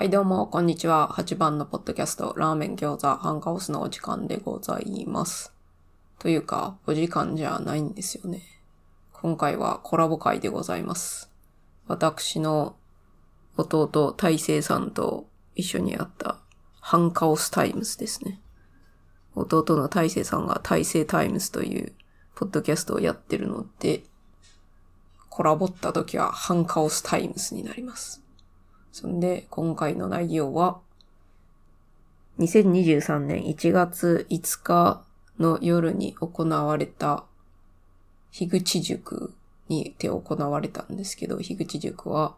はい、どうも、こんにちは。8番のポッドキャスト、ラーメン餃子、半カオスのお時間でございます。というか、お時間じゃないんですよね。今回はコラボ回でございます。私の弟、大成さんと一緒にやった、半カオスタイムズですね。弟の大成さんが大成タイムズという、ポッドキャストをやってるので、コラボった時は半カオスタイムズになります。そんで、今回の内容は、2023年1月5日の夜に行われた、樋口塾にて行われたんですけど、樋口塾は、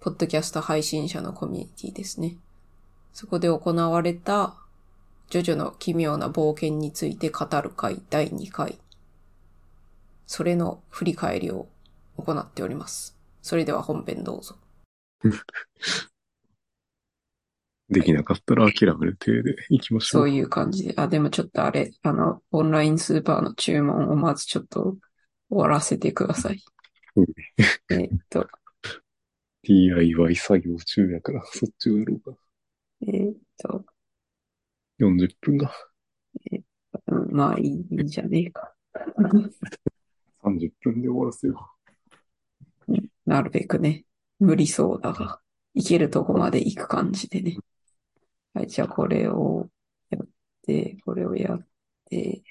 ポッドキャスト配信者のコミュニティですね。そこで行われた、ジョジョの奇妙な冒険について語る会第2回。それの振り返りを行っております。それでは本編どうぞ。できなかったら諦める体で行きましょ。そうういう感じで。あ、でもちょっとあれ、あの、オンラインスーパーの注文をまずちょっと終わらせてくださいうん。えーっと、DIY 作業中やから、そっちをやろうか。えーっと、40分がうんまあいいんじゃねえか。30分で終わらせよなるべくね、無理そうだが、行けるとこまで行く感じでね。はい、じゃあこれをやって、これをやって、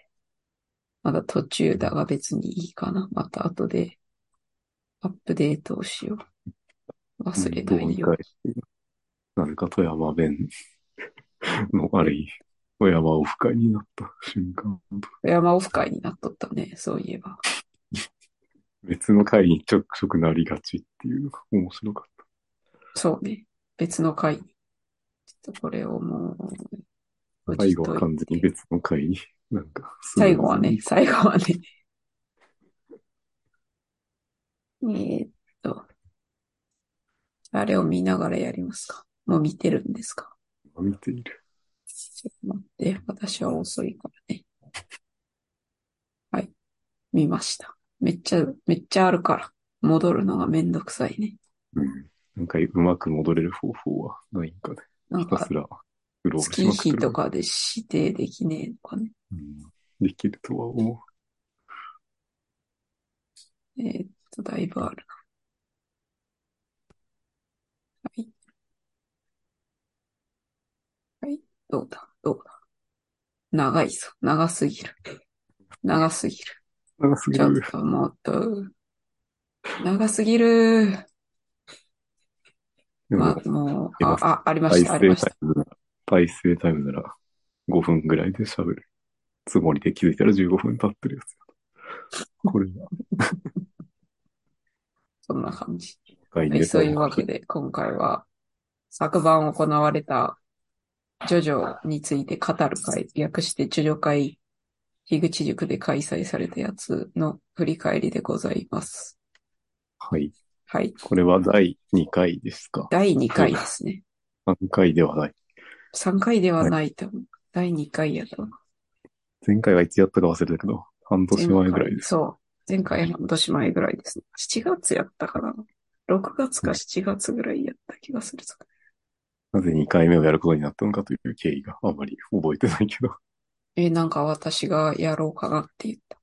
まだ途中だが別にいいかな。また後でアップデートをしよう。う。忘れないようして。なんか富山弁のあれ、富山オフ会になった瞬間と、山オフ会になっとったね、そういえば。別の会にちょくちょくなりがちっていうのが面白かっそうね。別の回に。ちょっとこれをもう、た。最後は完全に別の会に、なんか、最後はね、最後はね。えーっと、あれを見ながらやりますかもう見てるんですか見ている。ちょっと待って、私は遅いからね。はい。見ました。めっちゃ、めっちゃあるから。戻るのがめんどくさいね。うん。なんかうまく戻れる方法はないんかね。なんかひたす、ら、クロールし月まくってる日とかで指定できねえのかね。うんできるとは思えーっと、だいぶあるな。はい。はい。どうだ？どうだ？長いぞ。長すぎる。長すぎる。う。長すぎちょっる。ともっと、長すぎる。でもまあ、もう、あ、あ、ありま体した、ありました。制タイムなら、体制タイムなら5分ぐらいで喋る。つもりで気づいたら15分経ってるやつや。これが、そんな感じ。会はい、そういうわけで、今回は、昨晩行われた、ジョジョについて語る会、略してジョジョ会、樋口塾で開催されたやつの振り返りでございます。はい。はい。これは第2回ですか？第2回ですね。3回ではない。3回ではないと思う。第2回やと思う。前回はいつやったか忘れたけど、半年前ぐらいです。そう。前回半年前ぐらいですね。7月やったかな。6月か7月ぐらいやった気がするぞ。なぜ2回目をやることになったのかという経緯があまり覚えてないけど。え、なんか私がやろうかなって言った。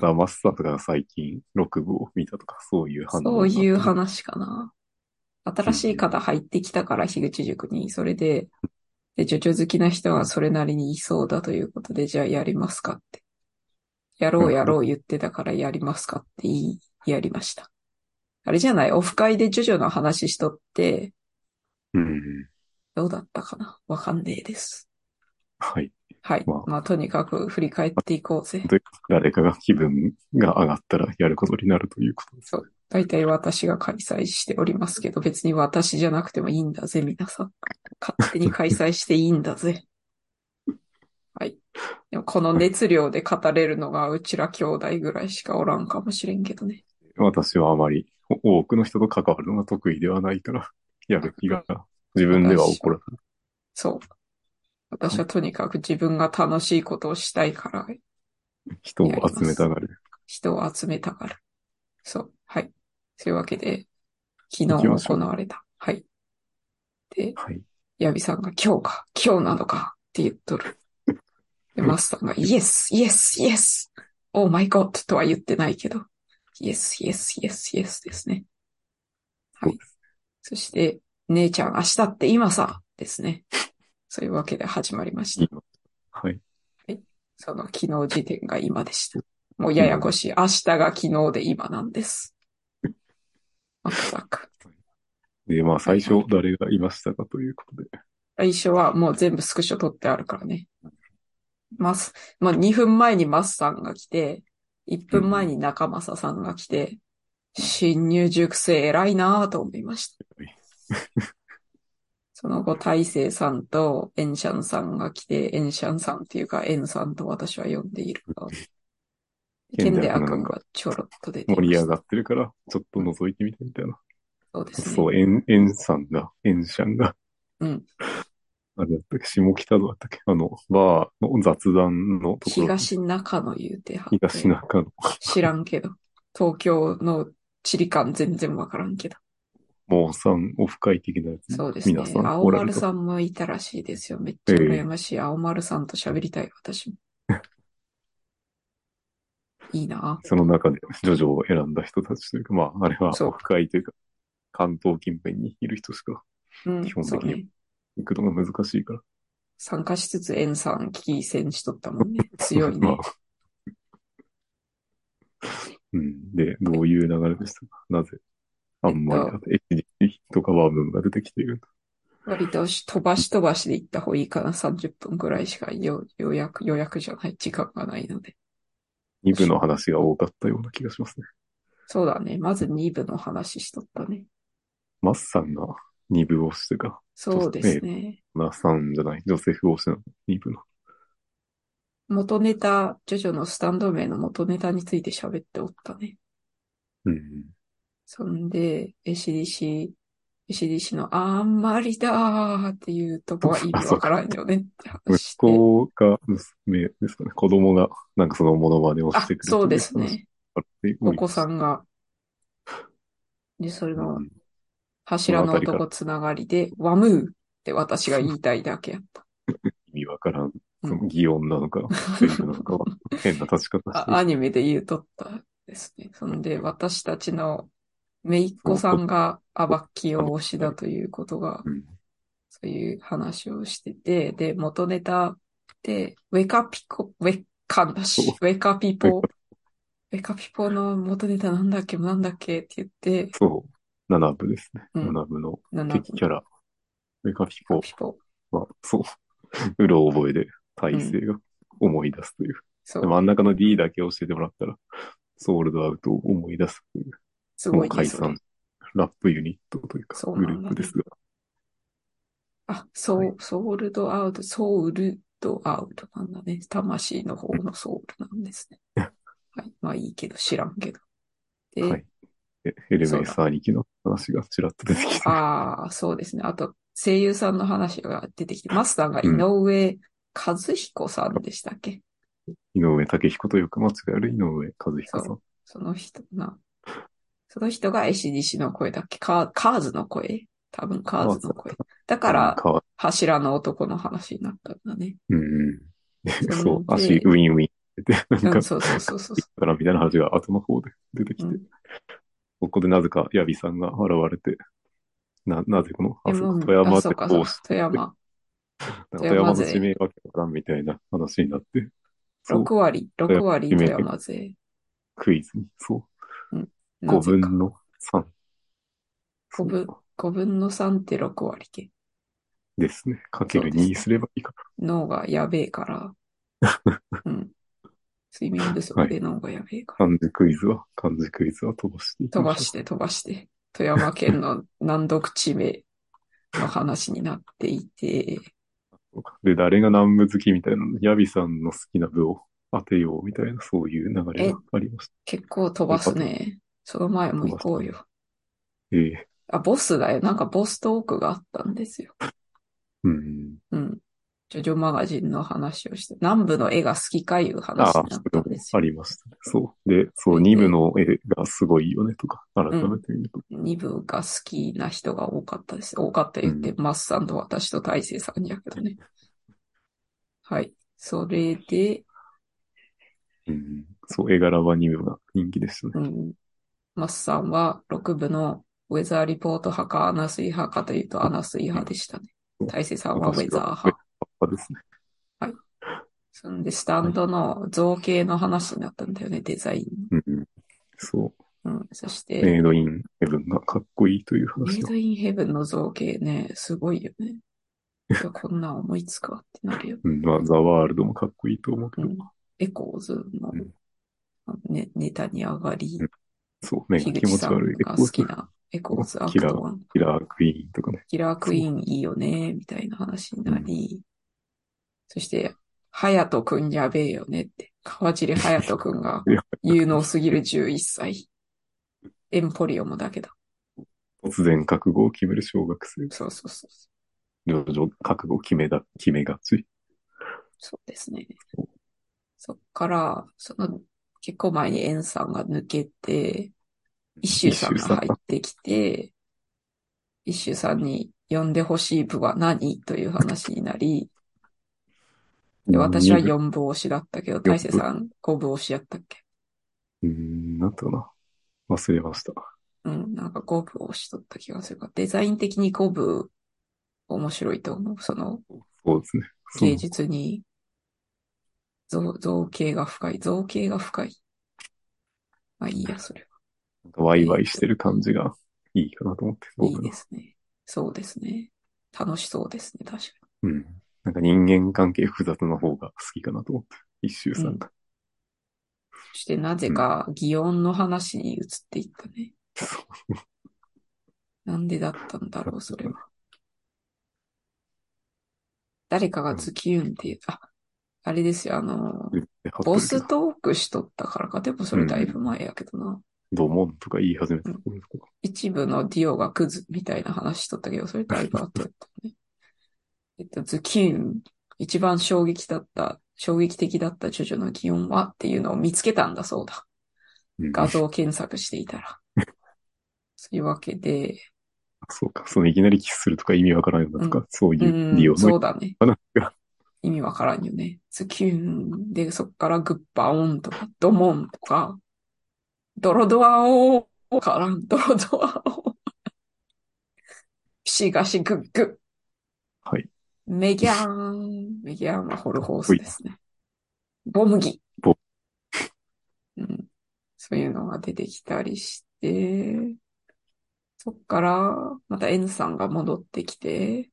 ダマスタとかが最近6部を見たとか、そういう反応そういう話かな。新しい方入ってきたから、樋口塾に。それで、で、ジョジョ好きな人はそれなりにいそうだということで、じゃあやりますかって。やろうやろう言ってたからやりますかって言い、やりました。あれじゃない？オフ会でジョジョの話しとって、うん。どうだったかな？わかんねえです。はい。はい。まあまあ、とにかく振り返っていこうぜ。で誰かが気分が上がったらやることになるということです。そう。大体私が開催しておりますけど、別に私じゃなくてもいいんだぜ、皆さん。勝手に開催していいんだぜ。はい。でもこの熱量で語れるのがうちら兄弟ぐらいしかおらんかもしれんけどね。私はあまりお多くの人と関わるのが得意ではないから、やる気が自分では起こらない。そう。私はとにかく自分が楽しいことをしたいから、人を集めたがる。人を集めたがる。そう。はい。そういうわけで、昨日行われた。はい。で、はい。ヤビさんが今日か、今日なのかって言っとる。で、マスさんが Yes, Yes, Yes! Oh my God! とは言ってないけど、Yes, Yes, Yes, Yes ですね。はい。そして、姉ちゃん明日って今さですね。そういうわけで始まりました。今。はい。その昨日時点が今でした。もうややこしい。明日が昨日で今なんです。まさか。で、まあ最初誰がいましたかということで。最初はもう全部スクショ取ってあるからね。マス、まあ、2分前にマスさんが来て、1分前に中正さんが来て、新入塾生偉いなぁと思いました。その後、大勢さんとエンシャンさんが来て、エンシャンさんっていうか、エンさんと私は呼んでいるが、ケンデア君がちょろっと出て。盛り上がってるから、ちょっと覗いてみてみたいな。そうですね。そう、エン、エンさんが、エンシャンが、うん。あれだったっけ、下北沢だったっけ、あの、バーの雑談のところ。東中野言うては東中の、知らんけど。東京の地理感全然わからんけど。もうさん、オフ会的なやつ。そうですね皆さ。ん青丸さんもいたらしいですよ。めっちゃ羨ましい。青丸さんと喋りたい、私も。いいな。その中で、ジョジョを選んだ人たちというか、まあ、あれはオフ会というか、関東近辺にいる人しかうん基本、的に。行くのが難しいから。参加しつつ、エンさん、危機戦しとったもんね。強い まねあ。うん。で、どういう流れでしたか？なぜ、あんまり HD とかワームが出てきている。割とし飛ばし飛ばしで行った方がいいかな。30分くらいしかよ予約、予約じゃない時間がないので。2部の話が多かったような気がしますね。そうだね。まず2部の話しとったね。マスさんが2部をしてか、そうですね。ナさんじゃない、ジョセフをしての2部の。元ネタ、ジョジョのスタンド名の元ネタについて喋っておったね。うん。そんで、ACDC、ACDC のあんまりだーっていうとこは意味わからんよねって話し息て。子が娘ですかね。子供がなんかそのモノマネをしあてく、れそうですね。お子さんんが。で、それのうん柱の男つながりで、ワムーって私が言いたいだけやった。意味わからん。うんその擬音なのか、セリフなのかは 変な立ち方してあアニメで言うとったですね。そんで、私たちの姪っ子さんがアバッキオ推しだということが、うん。そういう話をしてて、で、元ネタで、ウェカピコ、ウェカンだしウェカピポ、ウェカピポの元ネタなんだっけ、なんだっけって言って、そう。7部ですね。うん7部の敵キャラ。メカピポ。は、そう。うろ覚えで体勢が思い出すという。そうで。真ん中の D だけ教えてもらったら、ソールドアウトを思い出すという。もすごいね、う解散それ。、ラップユニットというか、グループですが。あ、ソはー、ソールドアウト、ソウルドアウトなんだね。魂の方のソウルなんですね。はい。まあいいけど、知らんけど。で、はい。でエレメース兄貴の話がちらっと出てきて。ああ、そうですね。あと、声優さんの話が出てきて、マスターが井上和彦さんでしたっけ、井上武彦とよく間違える井上和彦さん。その人な。その人が ACDC の声だっけ？カーカーズの声？多分カーズの声。だから、か柱の男の話になったんだね。うん。うん。そそう、で足ウィンウィンって、なんかうん、、そうそうそうそう。そからみたいな話が後の方で出てきう。うて、ん。ここでなぜかヤビさんが現れて、な、なぜこの、あ、そう富山あ、ってこうし、富山。富富山の地名わけわからんみたいな話になって、そう、6割、6割富山勢。クイズに、そう、5なぜか。分の3。5分、5分の3って6割け。ですね。かけるそうですね2すればいいか脳がやべえから。うん。睡眠不足で脳がやべえから。漢字クイズは、漢字クイズは飛ばしていきましょ飛ばして飛ばして。富山県の 難読地名の話になっていて、うか。で、誰が南部好きみたいなの、ヤビさんの好きな部を当てようみたいな、そういう流れがありました。結構飛ばすね。その前も行こうよ。ええあ、ボスだよ。なんかボストークがあったんですよ。うん。うん。ジョジョマガジンの話をして、南部の絵が好きかいう話ああ、になったんですよ。ありましたね。そう。で、そう、二部の絵がすごいよねとか、改めて見ると。二部が好きな人が多かったです。多かった言って、マスさんと私と大勢さんやけどね。はい。それで、うん。そう、絵柄は二部が人気でしたね。うん。マスさんは6部のウェザーリポート派かアナスイ派かというとアナスイ派でしたね。大勢さんはウェザー派。葉っぱですね。そんで、スタンドの造形の話になったんだよね、デザイン。うんうん。そうん。そしう。て、メイドインヘブンがかっこいいというメ話を。イドインヘブンの造形ね、すごいよね。こんなん思いつくわってなるよ。うん、まあ、ザワールドもかっこいいと思うけど、うん。エコーズのうんね、ネタに上がりうん、そう、目が気持ち悪い。が好きなエコーズアクキラートワン。キラークイーンとかね。キラークイーンいいよね、みたいな話になり、そして、ハヤトくんやべえよねって、川尻ハヤトくんが 有能すぎる11歳。エンポリオムだけど。突然覚悟を決める小学生。そうそうそう。徐々覚悟を決めだ、決めがち。そうですね。そっから、その、結構前にエンさんが抜けて、一周さんが入ってきて、一周さんに呼んでほしい部は何という話になり、で、私は二部4部推しだったけど、大勢さん5部推しやったっけ？うーん、なんとかな。忘れました。うん、なんか5部推しとった気がするから、デザイン的に5部面白いと思う。そのそうですね。芸術に造造形が深い。造形が深い。まあいいや、それなんかワイワイしてる感じがいいかなと思って。は。いいですね。そうですね。楽しそうですね、確かうん。なんか人間関係複雑な方が好きかなと思って。一周さんが。に。そしてなぜか、擬音の話に移っていったね。そうなんでだったんだろう、それは。誰かがズキューンってあ、あれですよ、あの、ボストークしとったからか。でもそれだいぶ前やけどな。ドモンとか言い始めたところとか。一部のディオがクズみたいな話しとったけど、それだいぶ後やったね。えっと、ズキン。一番衝撃だった、衝撃的だったジョジョの擬音はっていうのを見つけたんだそうだ。うん画像検索していたら。そういうわけで、そうか。そのいきなりキスするとか意味わからんようなとか、そういううん利用のそうだね。話が。意味わからんよね。ズキューンで、そっからグッバオンとか、ドモンとか、ドロドアオーからん、ドロドアオー。ピシガシグッグ。はい。メギャーン。メギャーンはホルホースですね。ボムギ。ボ うん。そういうのが出てきたりして、そっから、また N さんが戻ってきて、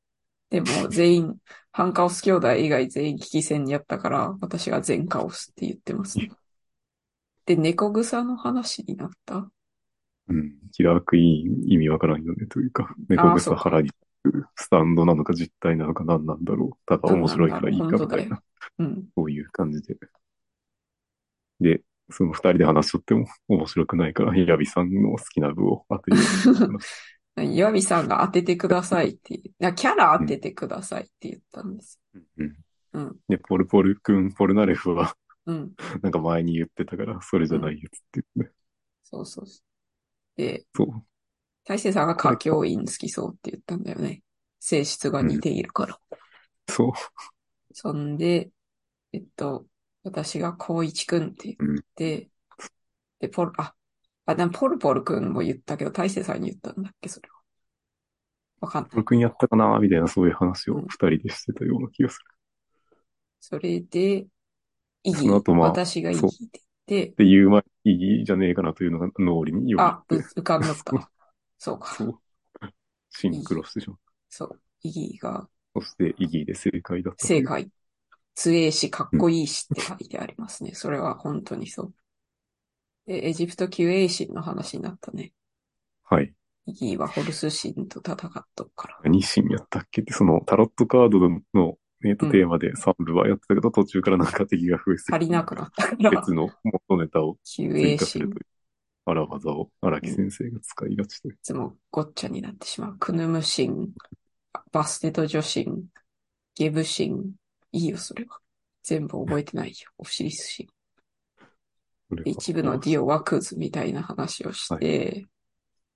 でも全員、ハンカオス兄弟以外全員危機戦にやったから、私が全カオスって言ってますね。で、猫草の話になった？うん。キラークイーン意味わからんよねというか、猫草腹にスタンドなのか実体なのか何なんだろう。ただ面白いからいいかみたいな、うん。そういう感じで。で、その二人で話しとっても面白くないから、ヤビさんの好きな部を当て 岩見さんが当ててくださいって、なキャラ当ててくださいって言ったんです。うん。うん。で、ポルポル君、ポルナレフは、うん。なんか前に言ってたから、それじゃないやつって言って、そうそうそう。で、そう。大勢さんが歌教員好きそうって言ったんだよね。性質が似ているから。そう。そんで、えっと、私が光一くんって言って、で、ポル、あ、あ、でもポルポルくんも言ったけど、大勢さんに言ったんだっけ、それは。わかんない。ポル君やったかなみたいなそういう話を二人でしてたような気がする。それで、イギその後まあ私がイギそうって言って、で、言う前にいいじゃねえかなというのが脳裏によあ、う浮かんだった。そうか。そう。シンクロしてしまう。そう。イギがそして、イギーで正解だった。正解。強えし、かっこいいしって書いてありますね。それは本当にそう。で、エジプト救衛神の話になったね。はい。イギーはホルス神と戦っとくから。何シーンやったっけって、そのタロットカードの、えっと、うんテーマで3部はやってたけど、途中からなんか敵が増えすぎて足りなくなったから、別の元ネタを。追加するという、荒技を荒木先生が使いがちという。いつもごっちゃになってしまう。クヌム神、バステト女神、ゲブ神、いいよ、それは。全部覚えてないよ。オシリス神。一部のディオはクズみたいな話をして、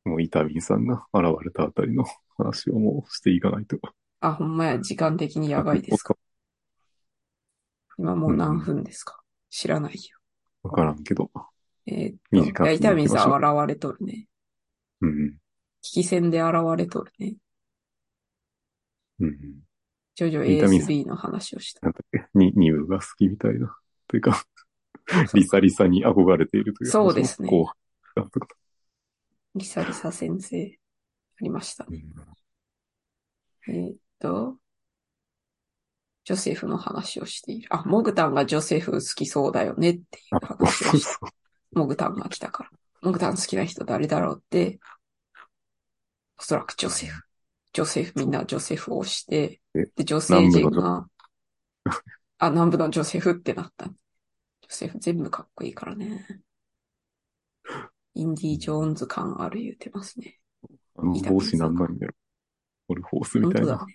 もうイタミンさんが現れたあたりの話をもうしていかないと。あ、ほんまや、時間的にやばいですか。今もう何分ですか、知らないよ。わからんけど。えーっと、いや、イタミンさん現れとるね。うん危機戦で現れとるね。うん。うん。ジョジョ ASB の話をした。なんだっけ、に、ニムが好きみたいな。というか、リサリサに憧れているというそうですねリサリサ先生、ありましたなね。えーっと、ジョセフの話をしている。あ、モグタンがジョセフ好きそうだよねっていうあ話をした。そうモグタンが来たから。モグタン好きな人誰だろうって、おそらくジョセフ。ジョセフ、みんなジョセフを押して、えで、女性陣が、あ、南部のジョセフってなった。全部かっこいいからね。インディ・ジョーンズ感ある言うてますね。あの帽子なんなんやろ。オルフォースみたいな。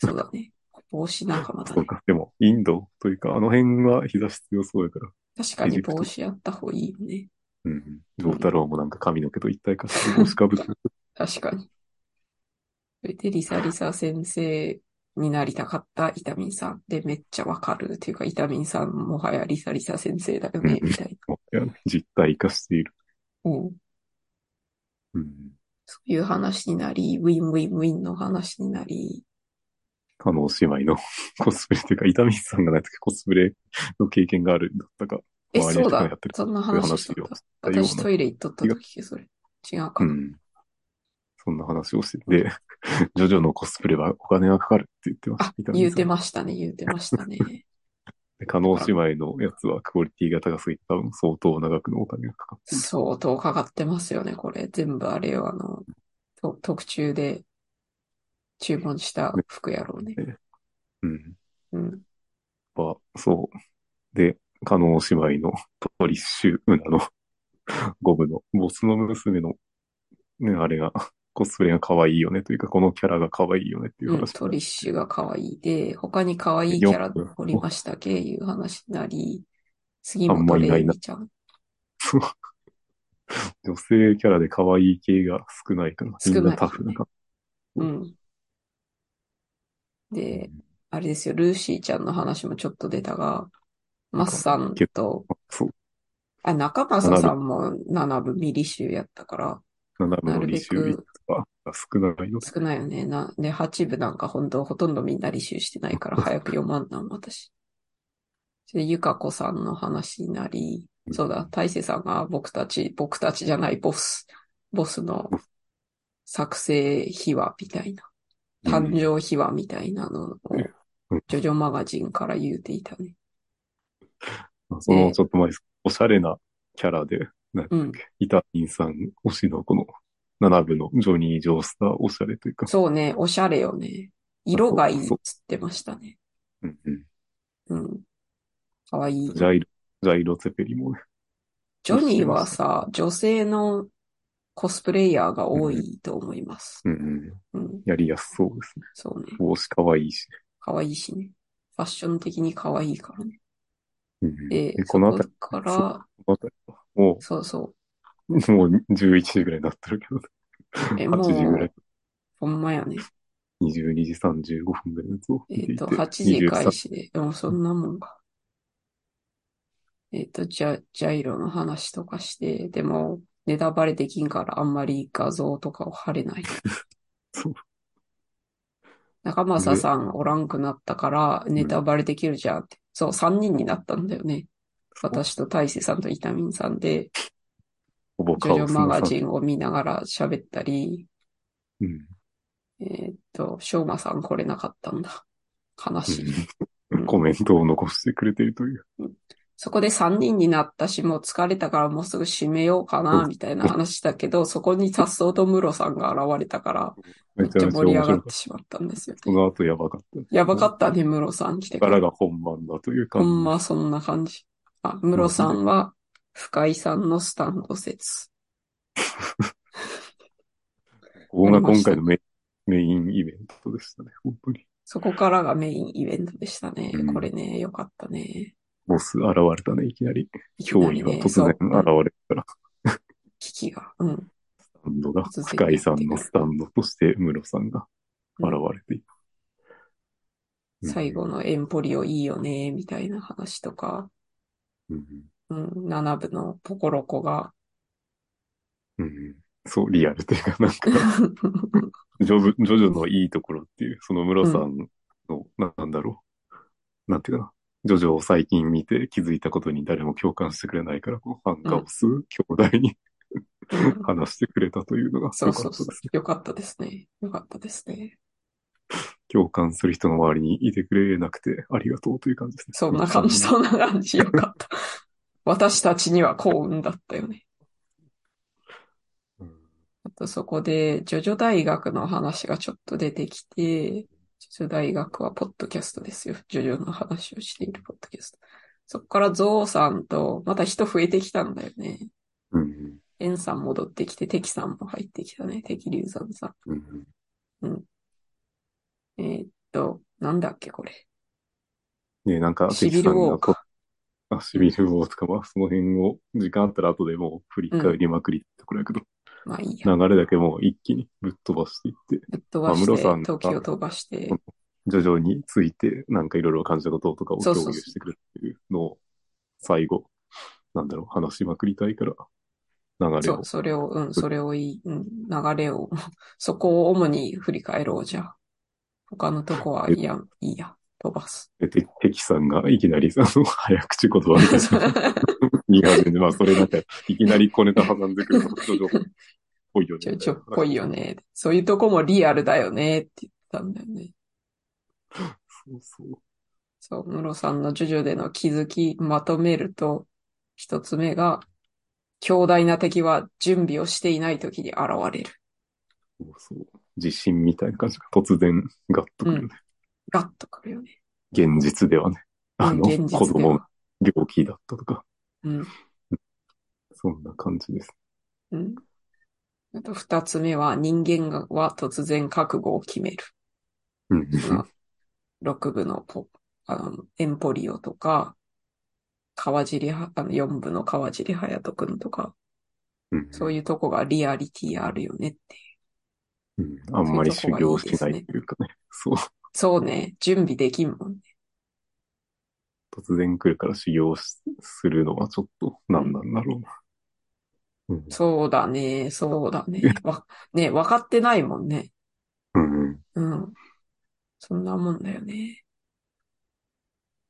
そうだね。帽子仲間だね。そうか。でも、インドというか、あの辺は日差し強そうやから。確かに帽子やった方がいいよね。うん。ジョー太郎もなんか髪の毛と一体化して帽子かぶってる。確かに。それで、リサリサ先生になりたかったイタミンさんでめっちゃわかるっていうか、イタミンさんもはやリサリサ先生だよね、うんみたいいや 実体化している。な。うん。うん。そういう話になり、ウィンウィンウィンの話になり、カノ姉妹の コスプレというか、伊丹さんがないときコスプレの経験があるんだったか。え、そうだ。そんな話しとった。私トイレ行っとった時、それ。違うかな。うん。そんな話をしてて、ジョジョのコスプレはお金がかかるって言ってましあた。言うてましたね、言うてましたね。で、カノ姉妹のやつはクオリティが高すぎて多分相当長くのお金がかかって。相当かかってますよね、これ。全部あれよ、あの、と特注で注文した服やろうね。うん。うん。まあ、そう。で、カノ姉妹のトリッシュウナのゴムのボスの娘のね、あれが、コスプレが可愛いよねというか、このキャラが可愛いよねっていううん、話。トリッシュが可愛いで、他に可愛いキャラおりましたけいう話になり、杉本レイミちゃん。そう女性キャラで可愛い系が少ないから、みん少なタフな感うん。で、あれですよ、ルーシーちゃんの話もちょっと出たが、マッさんと。あ、中正さんも七部ミリ集やったから、七なるべくが少ないので、少ないよね。な、で、八部なんか本当ほとんどみんな履修してないから 早く読まんなん、私。で、ゆかこさんの話になり、そうだ、大勢さんが僕たち、僕たちじゃない、ボス、ボスの作成秘話みたいな、誕生秘話みたいなのをうん、ジョジョマガジンから言うていたね。そのちょっと前です、おしゃれなキャラで、なんだうんイタリンさん推しのこの七部のジョニー・ジョースターおしゃれというか、そうね、おしゃれよね。色がいいっつってましたね。うんうんうん。かわいい。ジャイロ、ジャイロ・ツェペリもね、ジョニーはさ、女性のコスプレイヤーが多いと思います。うんうん、うん。やりやすそうですね。そうね。帽子可愛いし、可愛いしね。ファッション的に可愛いからね。うんうんで、でこの辺り、から、この辺りはも、そうそうもう11時ぐらいになってるけど、う。え、8も時ぐらい、ほんまやね。22時35分ぐらいのやつを見てえっと、いて、8時23開始で、うん、そんなもんか。えっと、ジャ、ジャイロの話とかして、でも、ネタバレできんからあんまり画像とかを貼れない。そう中正さんおらんくなったからネタバレできるじゃんって。そう、3人になったんだよね。私と大勢さんとイタミンさんで、ほぼジョジョマガジンを見ながら喋ったり、うんえーっと、しょうまさん来れなかったんだ。悲しい。うんコメントを残してくれているという。そこで3人になったし、もう疲れたからもうすぐ締めようかな、みたいな話だけど、そこにさっそうとムロさんが現れたから、めっちゃ盛り上がってしまったんですよね。その後やばかった。やばかったね、ムロさん来てから。力が本番だというほ感じ。んまそんな感じ。あ、ムロさんは、深井さんのスタンド説。ここが今回のメメインイベントでしたね、本当に。そこからがメインイベントでしたね。うんこれね、よかったね。ボス現れたね、いきなり。いきな脅威が突然現れたから、危機が。うん。スタンドが、深井さんのスタンドとして、ムロさんが現れていた。うん最後のエンポリオいいよね、みたいな話とか、うんうん、7部のポコロコが、うんそう、リアルというか、なんか、ジョブ、ジョジョのいいところっていう、そのムロさんの、なんだろう。なんていうかな。ジョジョを最近見て気づいたことに誰も共感してくれないから、こう、ファンカオス兄弟にうん 話してくれたというのがそ良うそうそう。よかったですね。よかったですね。共感する人の周りにいてくれなくてありがとうという感じですね。そんな感じ、そんな感じ。よかった。私たちには幸運だったよね。うんあとそこで、ジョジョ大学の話がちょっと出てきて、ジョジョ大学はポッドキャストですよ。ジョジョの話をしているポッドキャスト。そこからゾウさんと、また人増えてきたんだよね。うん。エンさん戻ってきて、テキさんも入ってきたね。テキリュウザンさうん。ん。えーっと、なんだっけ、これ。ねなんか、シビルウォー関さんがあ、シビルウォーとか、まあ、その辺を、時間あったら後でもう振り返りまくりってところやけど、まあいいや。流れだけもう一気にぶっ飛ばしていって、ぶっ飛ばして、まあムロさんが時を飛ばして、徐々について、なんかいろいろ感じたこととかをそうそうそう共有してくれるっていうのを、最後、なんだろう、話しまくりたいから、流れをそう、。それを、うん、それをいい、うん、流れを、そこを主に振り返ろう、じゃあ。他のとこは、いや、いいや、飛ばす。で、て敵さんがいきなり、あの、早口言葉みた いな言い始めて、まあ、それなんか、いきなり小ネタ挟んでくるの、ちょっと、ぽいよね。ちょ、ちょっぽいよね。そういうとこもリアルだよね、って言ったんだよね。そうそう。そう、ムロさんのジョジョでの気づき、まとめると、一つ目が、強大な敵は準備をしていない時に現れる。そうそう。地震みたいな感じが突然ガッとくるね。ガッとくるよね。現実ではね。あの、うん現子供実では。病気だったとか、うん。そんな感じです。うん。あと二つ目は人間がは突然覚悟を決める。うん。まあ六部のポ、あの、エンポリオとか、川尻は、あの、四部の川尻隼人くんとか、うんそういうとこがリアリティあるよねって。うんあんまり修行しないというかね。そう。そうね、準備できんもんね。突然来るから修行しするのはちょっと何なんだろうな。うん。そうだね、そうだね。わ、ね、分かってないもんね。うん。うん。そんなもんだよね。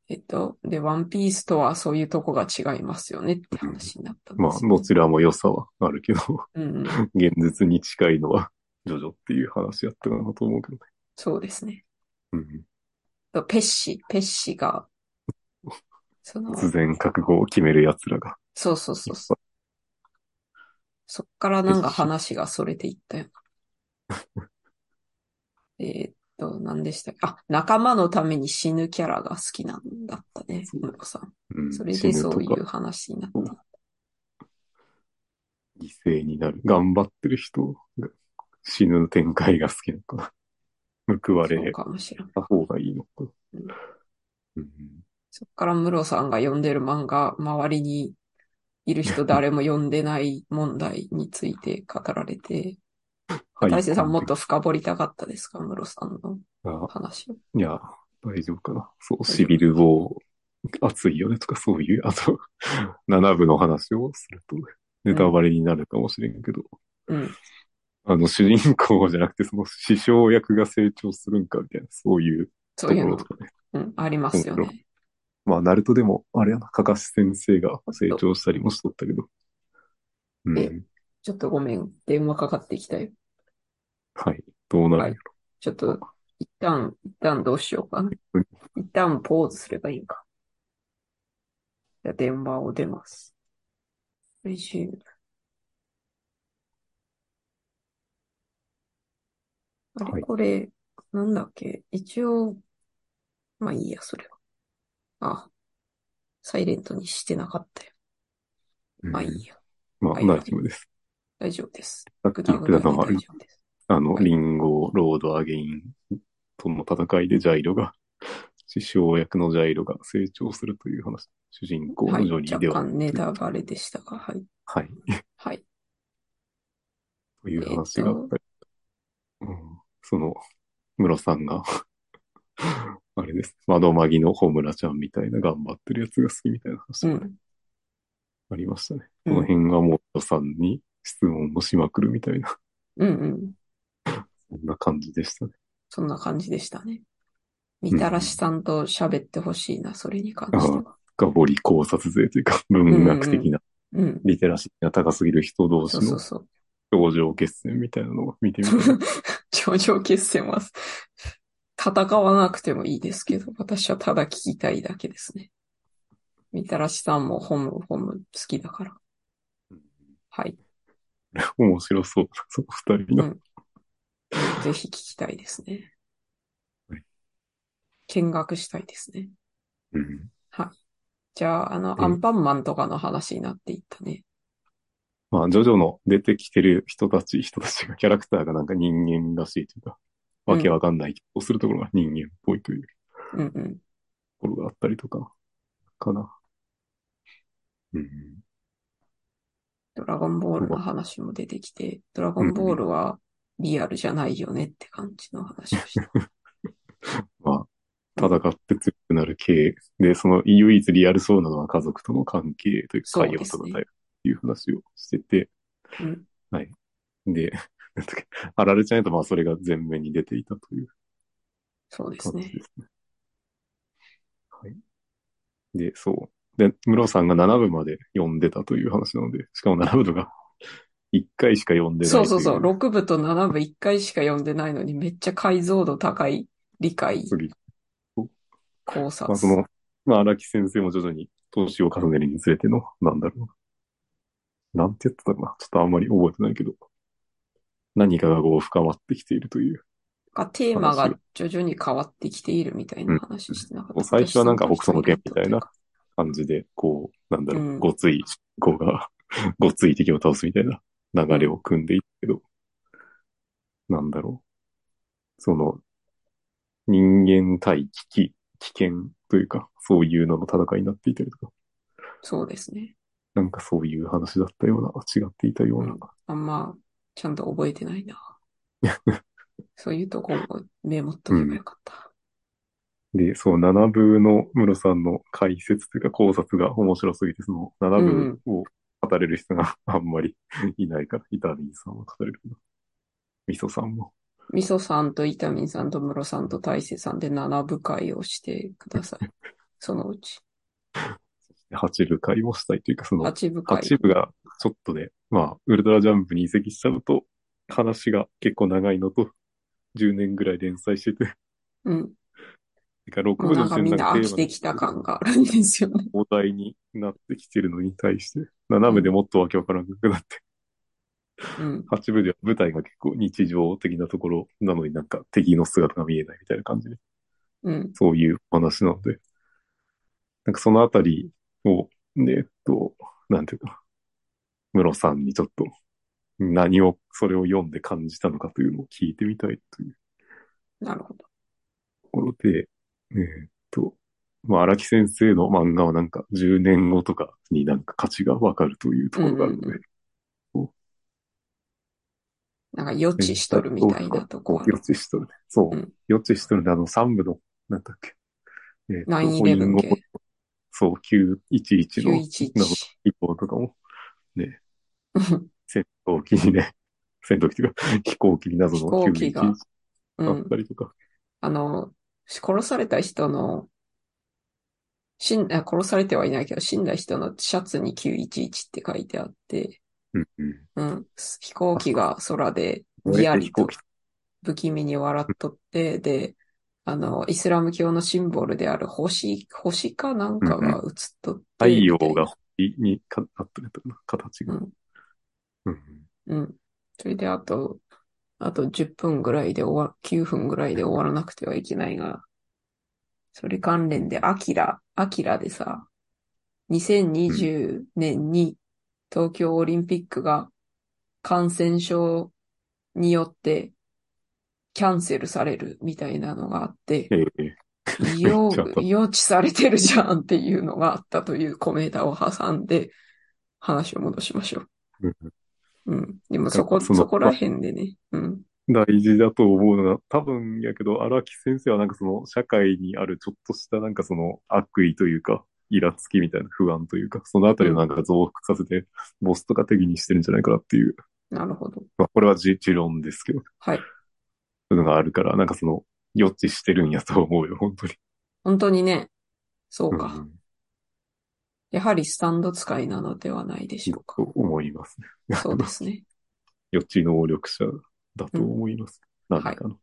えっと、で、ワンピースとはそういうとこが違いますよねって話になったんまあ、ですよ。どちらも良さはあるけど、うんうん。現実に近いのは、ジョジョっていう話やったかなと思うけどね。そうですね。うん。とペッシ、ペッシが、その、突然覚悟を決める奴らが。そうそうそうそう。そっからなんか話がそれていったよな。えーっと、何でしたっけ？あ、仲間のために死ぬキャラが好きなんだったね、そうムロさん。うん。それでそういう話になった。犠牲になる。頑張ってる人が死ぬ展開が好きなのかな。報われ。た方がいいのか。そっからムロさんが読んでる漫画、周りにいる人誰も読んでない問題について語られて、はい。大勢さんもっと深掘りたかったですかムロさんのあ話を。いや、大丈夫かな。そう、シビルを熱いよねとかそういう、あと、7部の話をすると、ネタバレになるかもしれんけど、うん。あの、主人公じゃなくて、その師匠役が成長するんかみたいな、そういうとそういうのころと、かね。うん、ありますよね。まあ、ナルトでも、あれやな、かかし先生が成長したりもしとったけど。うえん。ちょっとごめん、電話かかってきたよ。はい。どうなるんやろ。ちょっと、一旦、一旦どうしようかなうん。一旦ポーズすればいいか。じゃあ電話を出ます。レジュームあれ、はいこれ、なんだっけ？一応、まあいいや、それは。あ、サイレントにしてなかったよ。まあいいや。まあ、はいはい大丈夫です。大丈夫です。さっき言ってたのは、大丈夫です。あの、はいリンゴ、ロード、アゲインとの戦いでジャイロが、師匠役のジャイロが成長するという話。主人公はい。のジョニーでは、若干ネタバレでしたが、はい。はい。はい。という話があったり、うん、その、ムロさんが、あれです。窓マギのホムラちゃんみたいな頑張ってるやつが好きみたいな話がうん。ありましたね。うんこの辺はもうムロさんに質問をしまくるみたいな、うんうん。そんな感じでしたね。そんな感じでしたね。みたらしさんと喋ってほしいな、それに関しては。深掘り考察勢というか、文学的な、うん。リテラシーが高すぎる人同士のそうそうそう。頂上決戦みたいなのを見てみたい。頂上決戦は、戦わなくてもいいですけど、私はただ聞きたいだけですね。みたらしさんもホムホム好きだから。はい。面白そう。その二人の。うんぜひ聞きたいですねはい。見学したいですね。うんじゃあ、あの、うんアンパンマンとかの話になっていったね。まあ、ジョジョの出てきてる人たち、人たちが、キャラクターがなんか人間らしいというか、わけわかんないをするところが人間っぽいというとうんうん。ころがあったりとか、かな。うん。ドラゴンボールの話も出てきて、ドラゴンボールはリアルじゃないよねって感じの話をした。まあ、戦って強くなる系で、その唯一リアルそうなのは家族との関係というか、そう会ですね話とかだよいう話をしてて、うん。で、なんだっけ、あられちゃんやとまあそれが前面に出ていたというそうですね。はい。で、そう。で、ムロさんが7部まで読んでたという話なので、しかも7部とか 1回しか読んでない。そうそうそう。6部と7部1回しか読んでないのに、めっちゃ解像度高い理解、次考察。まあその、まあ荒木先生も徐々に年を重ねるにつれての、なんだろうな。なんて言ってたかな？ちょっとあんまり覚えてないけど。何かがこう深まってきているという。がテーマが徐々に変わってきているみたいな話してなかった。うん最初はなんか北斗の拳みたいな感じで、こう、なんだろう、うんごつい、こうが、ごつい敵を倒すみたいな流れを組んでいったけど、なんだろう。その、人間対危機、危険というか、そういうのの戦いになっていたりとか、そうですね。なんかそういう話だったような、違っていたような。うんあんま、ちゃんと覚えてないな。そういうとこもメモっとけばよかった。で、そう、7部のムロさんの解説というか考察が面白すぎて、その7部を語れる人があんまりいないから、イタリーさんは語れるけど、ミソさんも。みそさんとイタミンさんとムロさんと大勢さんで7部会をしてください。そのうち。8部会をしたいというか、その8部会。8部がちょっとね、まあ、ウルトラジャンプに移籍しちゃうと、話が結構長いのと、10年ぐらい連載してて、うん。てか6もう部の時点できてきた感があるんですよね。お題になってきてるのに対して、7部でもっとわけわからなくなって、うん。8部では舞台が結構日常的なところなのになんか敵の姿が見えないみたいな感じで、うん。そういうお話なので、なんかそのあたりを、ね、えっと、なんていうか、ムロさんにちょっと何を、それを読んで感じたのかというのを聞いてみたいというなるほど。ところで、えーっと、まあ、荒木先生の漫画はなんか10年後とかになんか価値がわかるというところがあるので、うんなんか予知しとるみたいなとこ予。知しとるね。そう。うん予知しとるね。あの3部の、なんだっけ。えーっと9-11系。そう、911の911。移行とかも、ね、うん戦闘機にね、戦闘機というか、飛行機に謎の飛行機が911あっうん。たりとか。あの、殺された人の、死ん、あ殺されてはいないけど、死んだ人のシャツに911って書いてあって、うんうん。うん。飛行機が空で、ギヤリと不気味に笑っとって、で、あの、イスラム教のシンボルである星、星かなんかが映っとって、太陽が星にかなってる形が。うん。うんうん。それであと、あと10分ぐらいで終わ、9分ぐらいで終わらなくてはいけないが、それ関連で、アキラ、アキラでさ、2020年に東京オリンピックが感染症によってキャンセルされるみたいなのがあって、ええよめ っちゃあった、予知されてるじゃんっていうのがあったというコメントを挟んで、話を戻しましょうんう。うん。でもそこ、そのそこら辺でね。うん。大事だと思うのが、多分やけど、荒木先生はなんかその社会にあるちょっとしたなんかその悪意というか、イラつきみたいな不安というか、そのあたりをなんか増幅させて、ボスとか敵にしてるんじゃないかなっていう、なるほど。まあこれは持持論ですけど、そはい。ういうのがあるから、なんかその予知してるんやと思うよ、本当に。本当にね、そうか。うんやはりスタンド使いなのではないでしょうか。と思いますね。そうですね。予知能力者だと思います。ん何かの。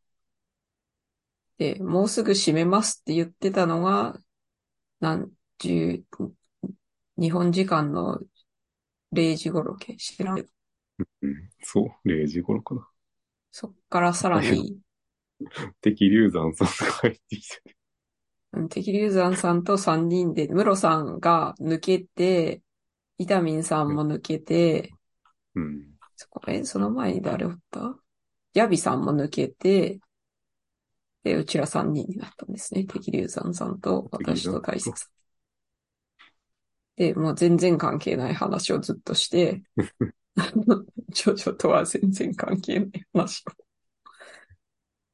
で、もうすぐ閉めますって言ってたのが、何十、日本時間の0時頃け、知らんん、そう、0時頃かな。そっからさらに、敵流山さんが入ってきて、うん敵流山さんと3人で、ムロさんが抜けて、イタミンさんも抜けて、うん。そこ、え、その前に誰おった？ヤビさんも抜けて、で、うちら3人になったんですね。敵流山さんと私と大切さん。で、もう全然関係ない話をずっとして、ジョジョとは全然関係ない話を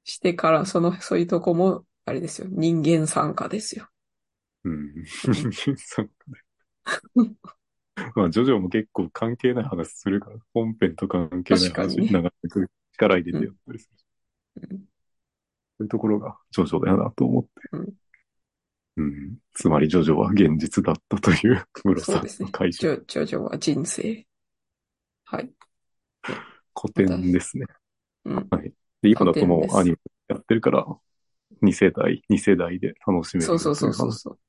してから、その、そういうとこも、あれですよ。人間参加ですよ。うん。人間参加で。まあ、ジョジョも結構関係ない話するから、本編と関係ない話、流れてくる力入れてやったりする。うんそういうところがジョジョだよなと思って。うんうん。つまりジョジョは現実だったという、ムロさんの解ジ釈、ョ、ジョジョは人生。はい。古典ですね。うん。で、今だともうアニメやってるから、2世代、2世代で楽しめる。そうそうそうそうそう。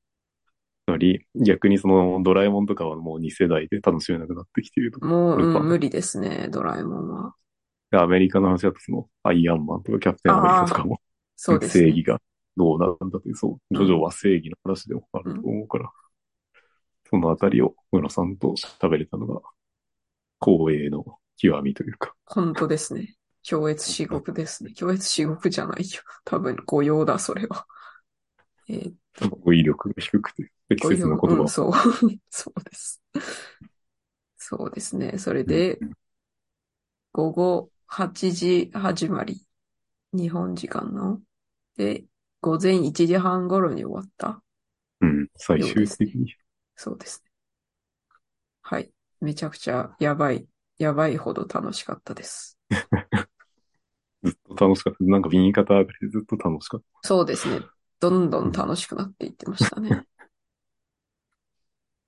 つまり、逆にそのドラえもんとかはもう2世代で楽しめなくなってきていると。もう、うん、無理ですね、ドラえもんは。でアメリカの話だとその、アイアンマンとかキャプテンアメリカとかも、そうですね。正義がどうなんだという、そう、ジョジョは正義の話でもあると思うから、そのあたりを村さんと喋れたのが、光栄の極みというか、本当ですね。強越至極ですね。強越至極じゃないよ。多分、御用だ、それは。えー語彙力が低くて、適切な言葉をうん、そう。そうです。そうですね。それで、午後8時始まり。日本時間の。で、午前1時半頃に終わった。うん、最終的に。そうですね。はい。めちゃくちゃやばい、やばいほど楽しかったです。ずっと楽しかった。なんか右肩上がりでずっと楽しかった。そうですね。どんどん楽しくなっていってましたね。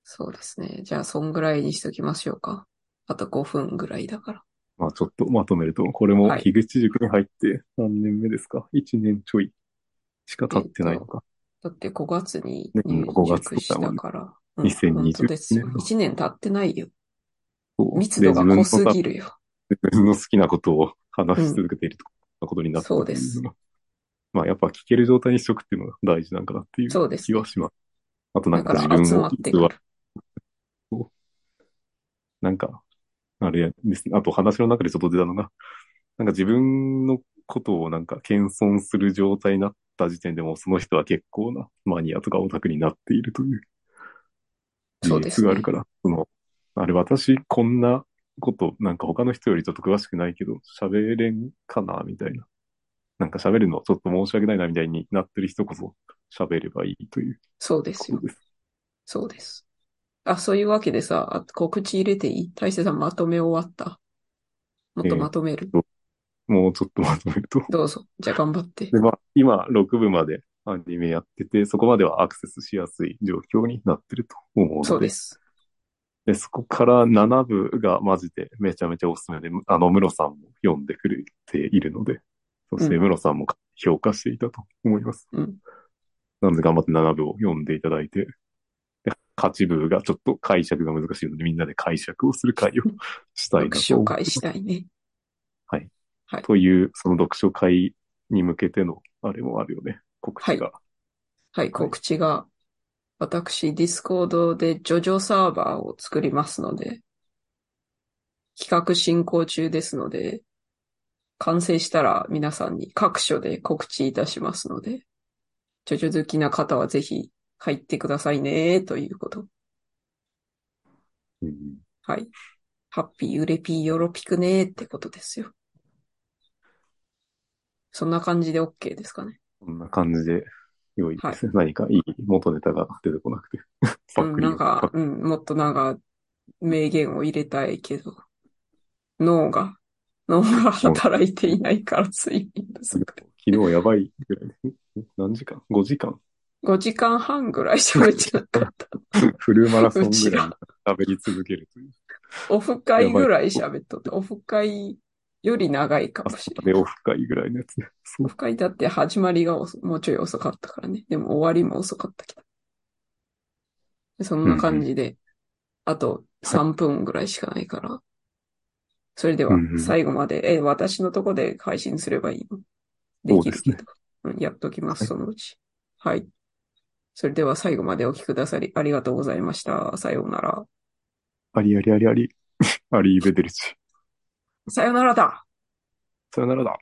そうですね。じゃあ、そんぐらいにしときましょうか。あと5分ぐらいだから。まあちょっとまとめると、これもはい樋口塾に入って何年目ですか ?1 年ちょいしか経ってないのか。だって5月にね入5月塾したから。うん2020本当ですよ。年の1年経ってないよ。そう密度が濃すぎる。るよ。自分の好きなことを話し続けているということになったそうですまあやっぱ聞ける状態にしとくっていうのが大事なんかなっていう気はします。あとなんだかか自分をら集まって実はくる。なんか、あれですね。あと話の中でちょっと出たのが、なんか自分のことをなんか謙遜する状態になった時点でもうその人は結構なマニアとかオタクになっているという事そうですね実があるから、その、あれ私こんなことなんか他の人よりちょっと詳しくないけど喋れんかなみたいな。なんか喋るのちょっと申し訳ないなみたいになってる人こそ喋ればいいというそうですよ。そうです。あ、そういうわけでさ、あ告知入れていい？大勢さんまとめ終わった？もっとまとめる？もうちょっとまとめると。どうぞ。じゃあ頑張って。で、まあ、今、6部までアニメやってて、そこまではアクセスしやすい状況になってると思うので。そうです。で、そこから7部がマジでめちゃめちゃおすすめで、あの、ムロさんも読んでくれているので、そしてうんムロさんも評価していたと思います。うん。なので頑張って7部を読んでいただいて、で8部がちょっと解釈が難しいので、みんなで解釈をする会をしたいな読と思って書会したいね。という、その読書会に向けての、あれもあるよね。告知が。はい、告知が、私、ディスコードでジョジョサーバーを作りますので、企画進行中ですので、完成したら皆さんに各所で告知いたしますので、ジョジョ好きな方はぜひ入ってくださいね、ということ。うん。はい。ハッピー、ウレピー、ヨロピクねってことですよ。そんな感じで OK ですかね。こんな感じで良いですね。何かいい元ネタが出てこなくて。さ うん、なんか、うん、もっとなんか、名言を入れたいけど、脳が、脳が働いていないから睡眠不足で。昨日やばいぐらいで。何時間 ?5 時間？5時間半ぐらい喋ってなかった。フルマラソンぐらいら喋り続けるという。オフ会ぐらい喋っとって、オフ会より長いかもしれない。でオフ会ぐらいのやつ。そうオフ会だって始まりが遅もうちょい遅かったからね。でも終わりも遅かったけど。でそんな感じで、あと3分ぐらいしかないから。それではうんうん最後まで、え、私のとこで配信すればいいの？できるけど。うんやっときます、はいそのうち。はい。それでは最後までお聞きくださりありがとうございました。さようなら。ありありありあり。ありーベデルチ。さよならださよならだ。